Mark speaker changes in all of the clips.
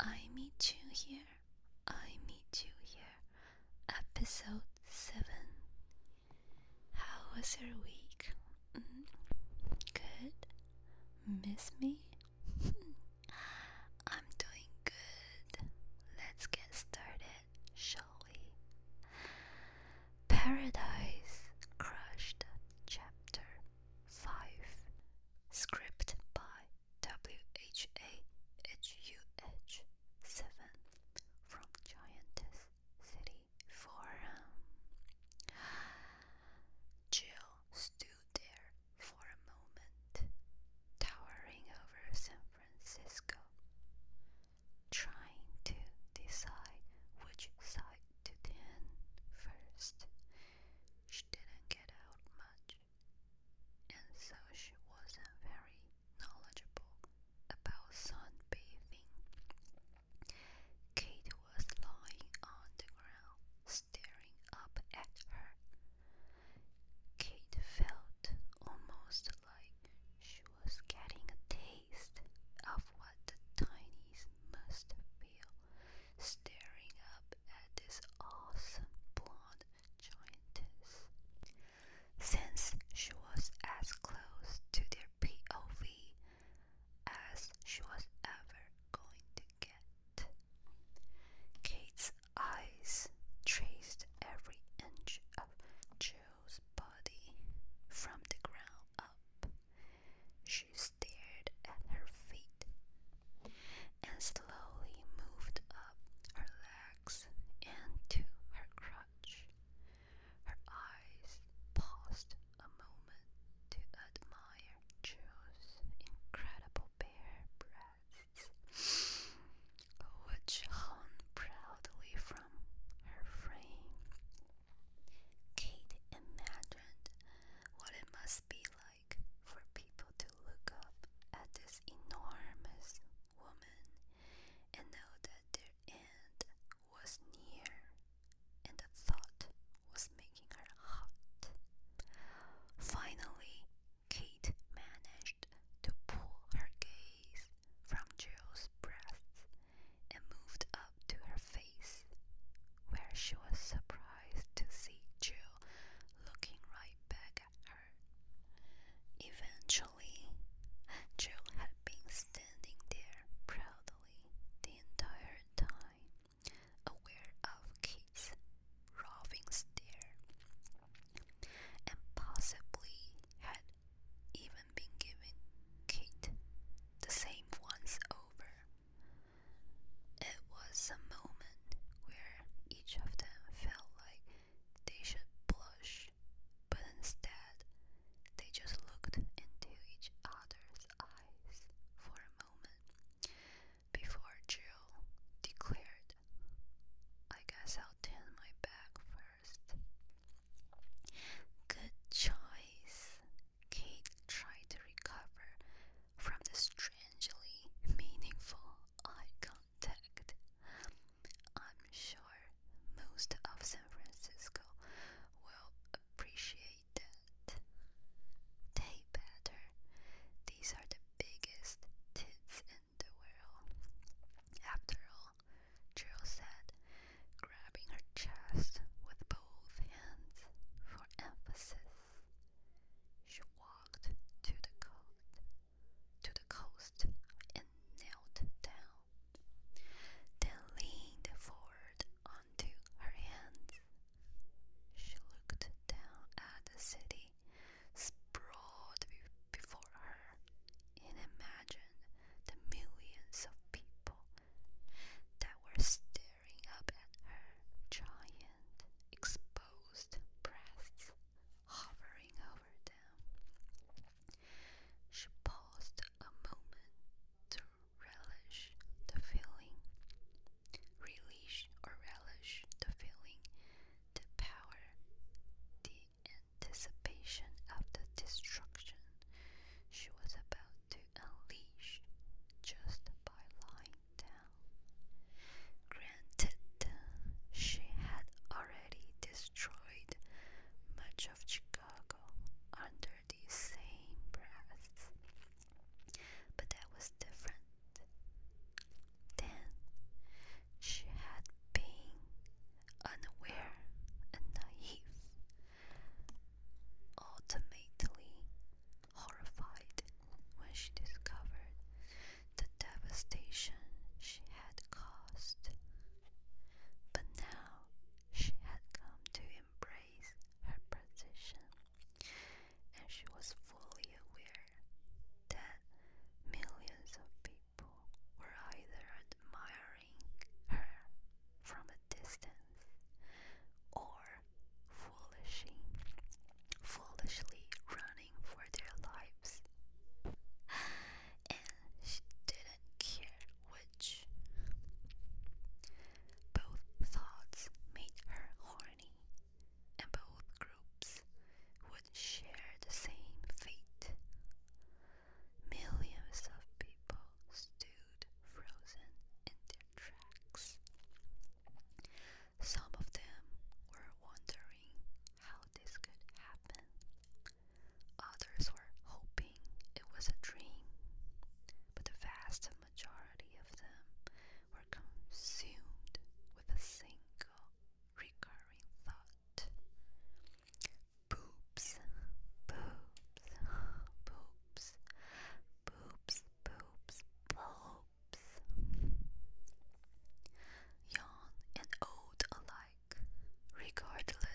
Speaker 1: I meet you here. I meet you here. Episode 7. How was your week? Mm, Good? Miss me?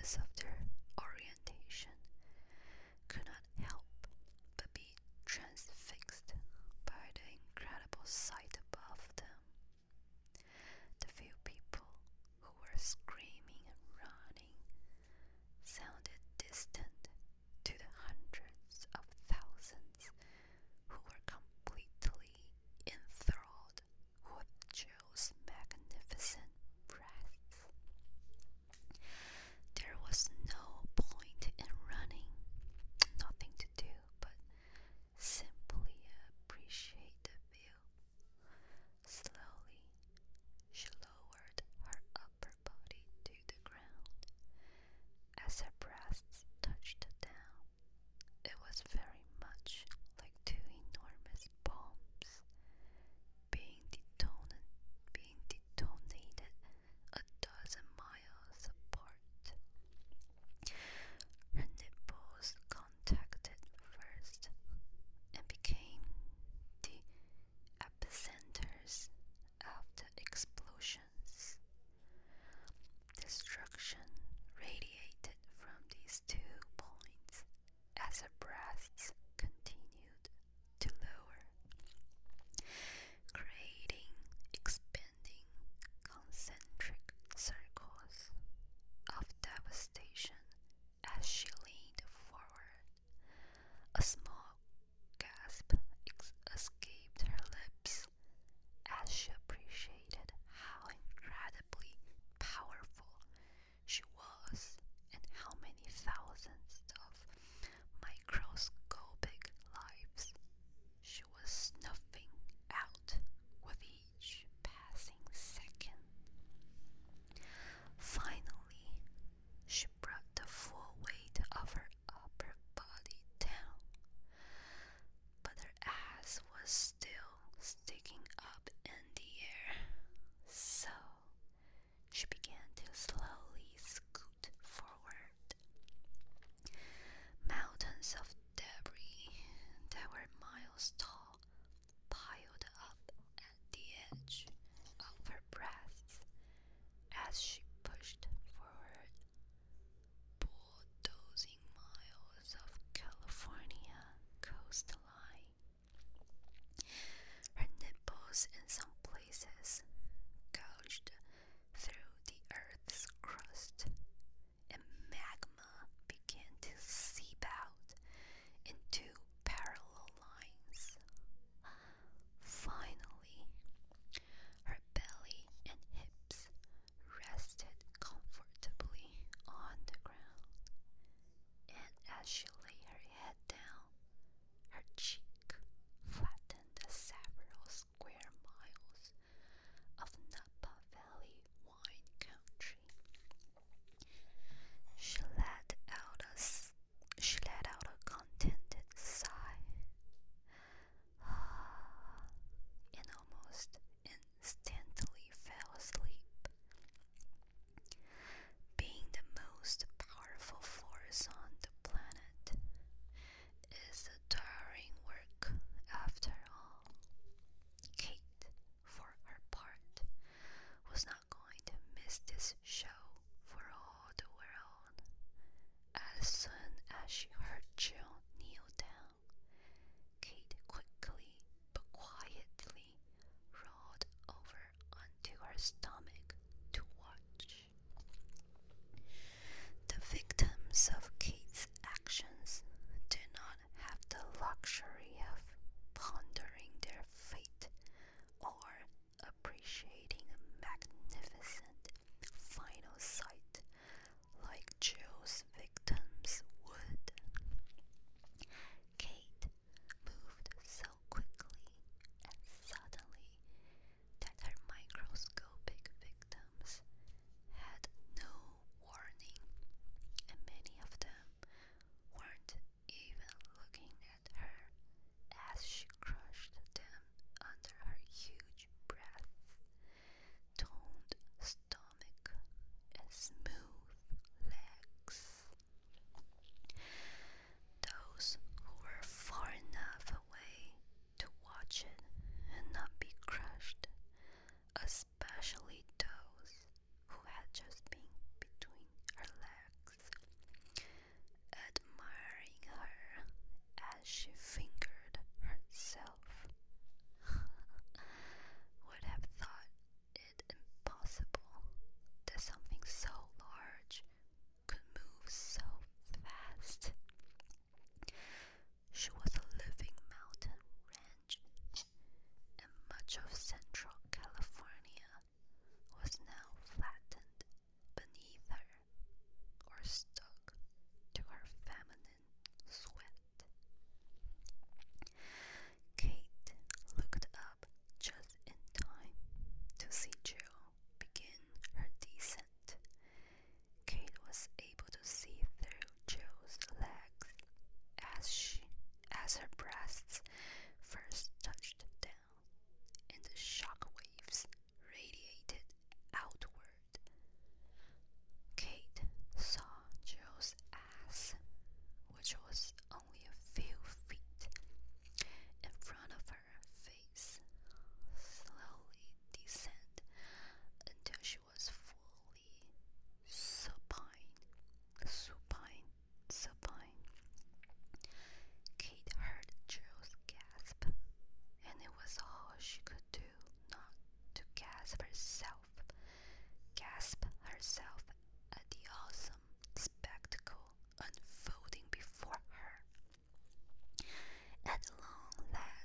Speaker 1: soft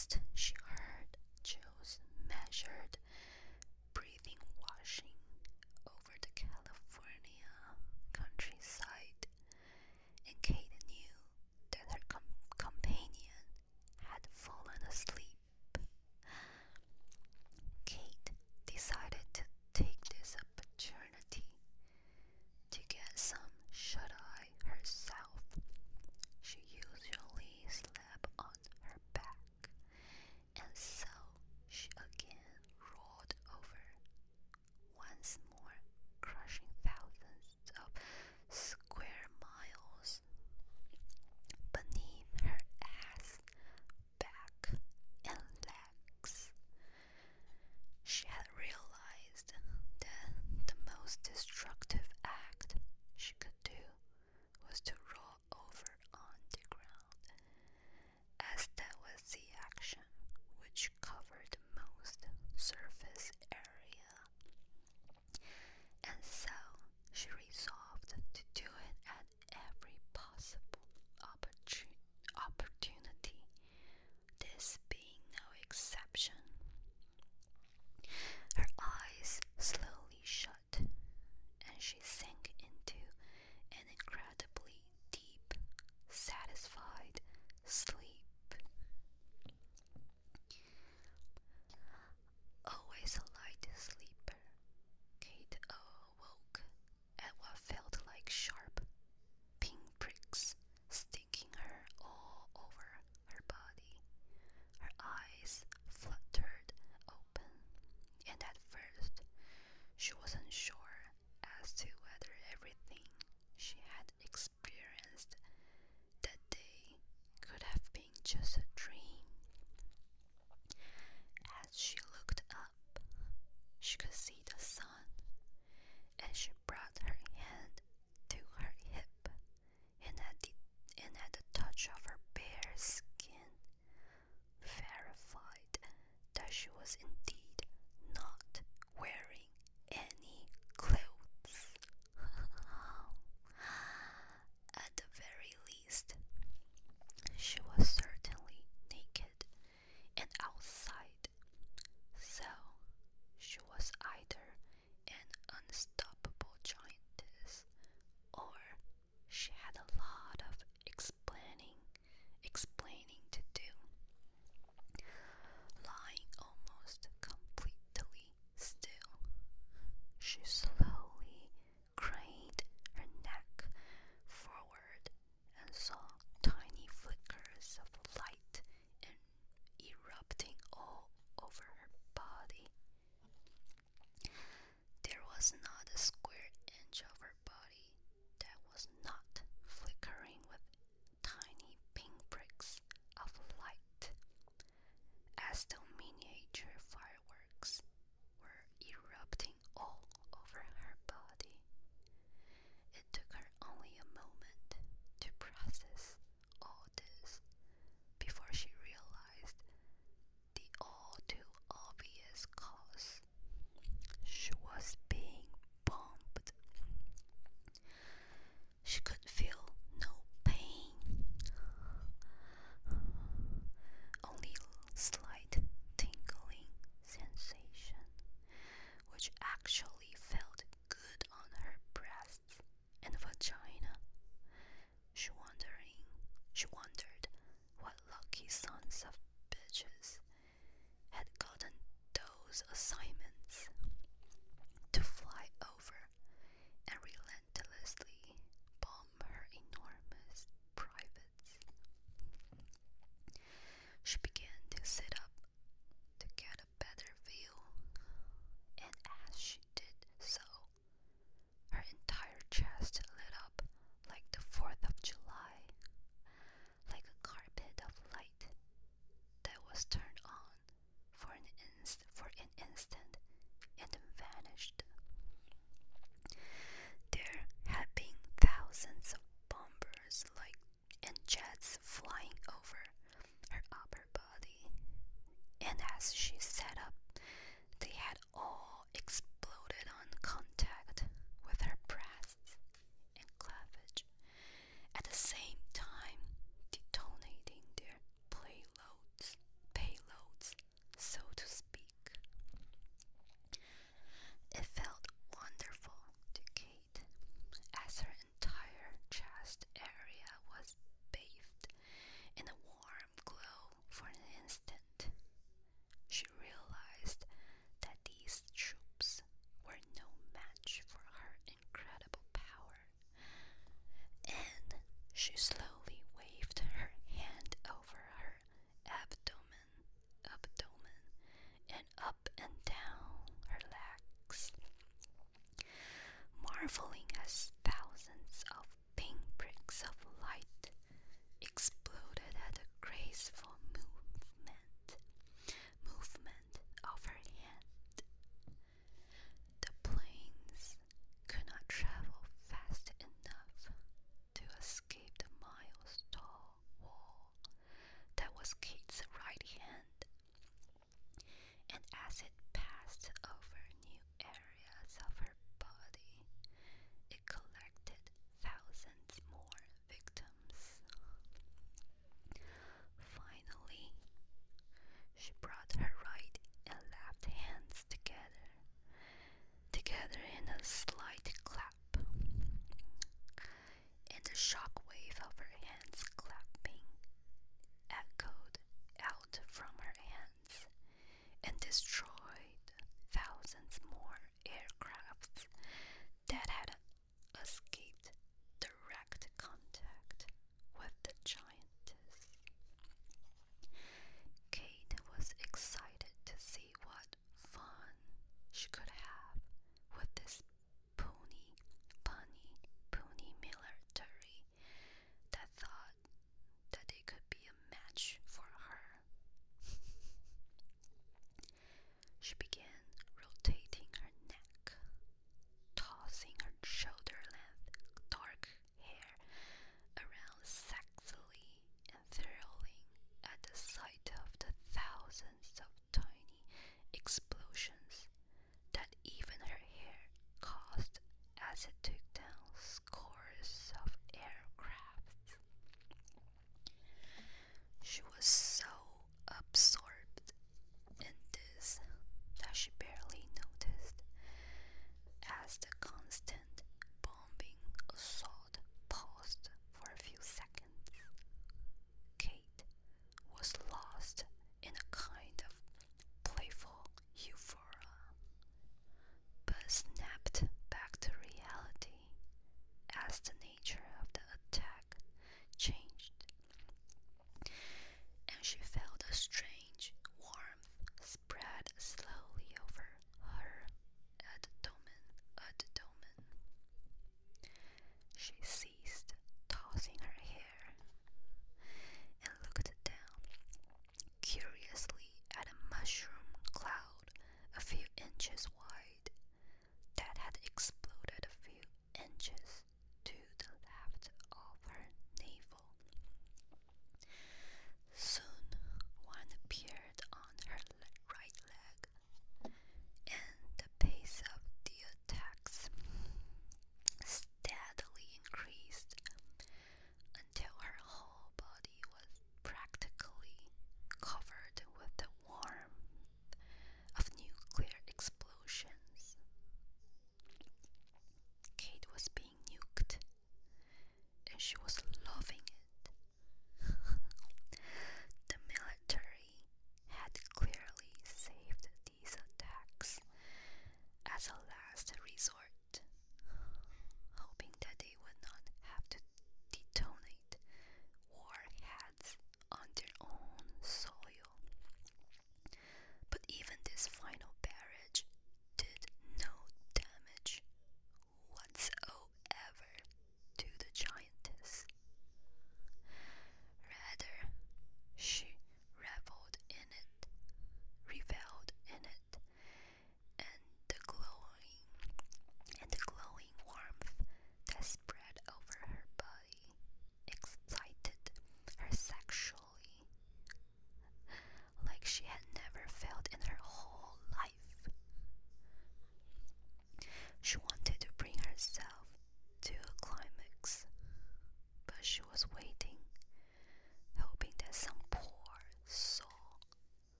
Speaker 1: next, she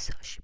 Speaker 1: so she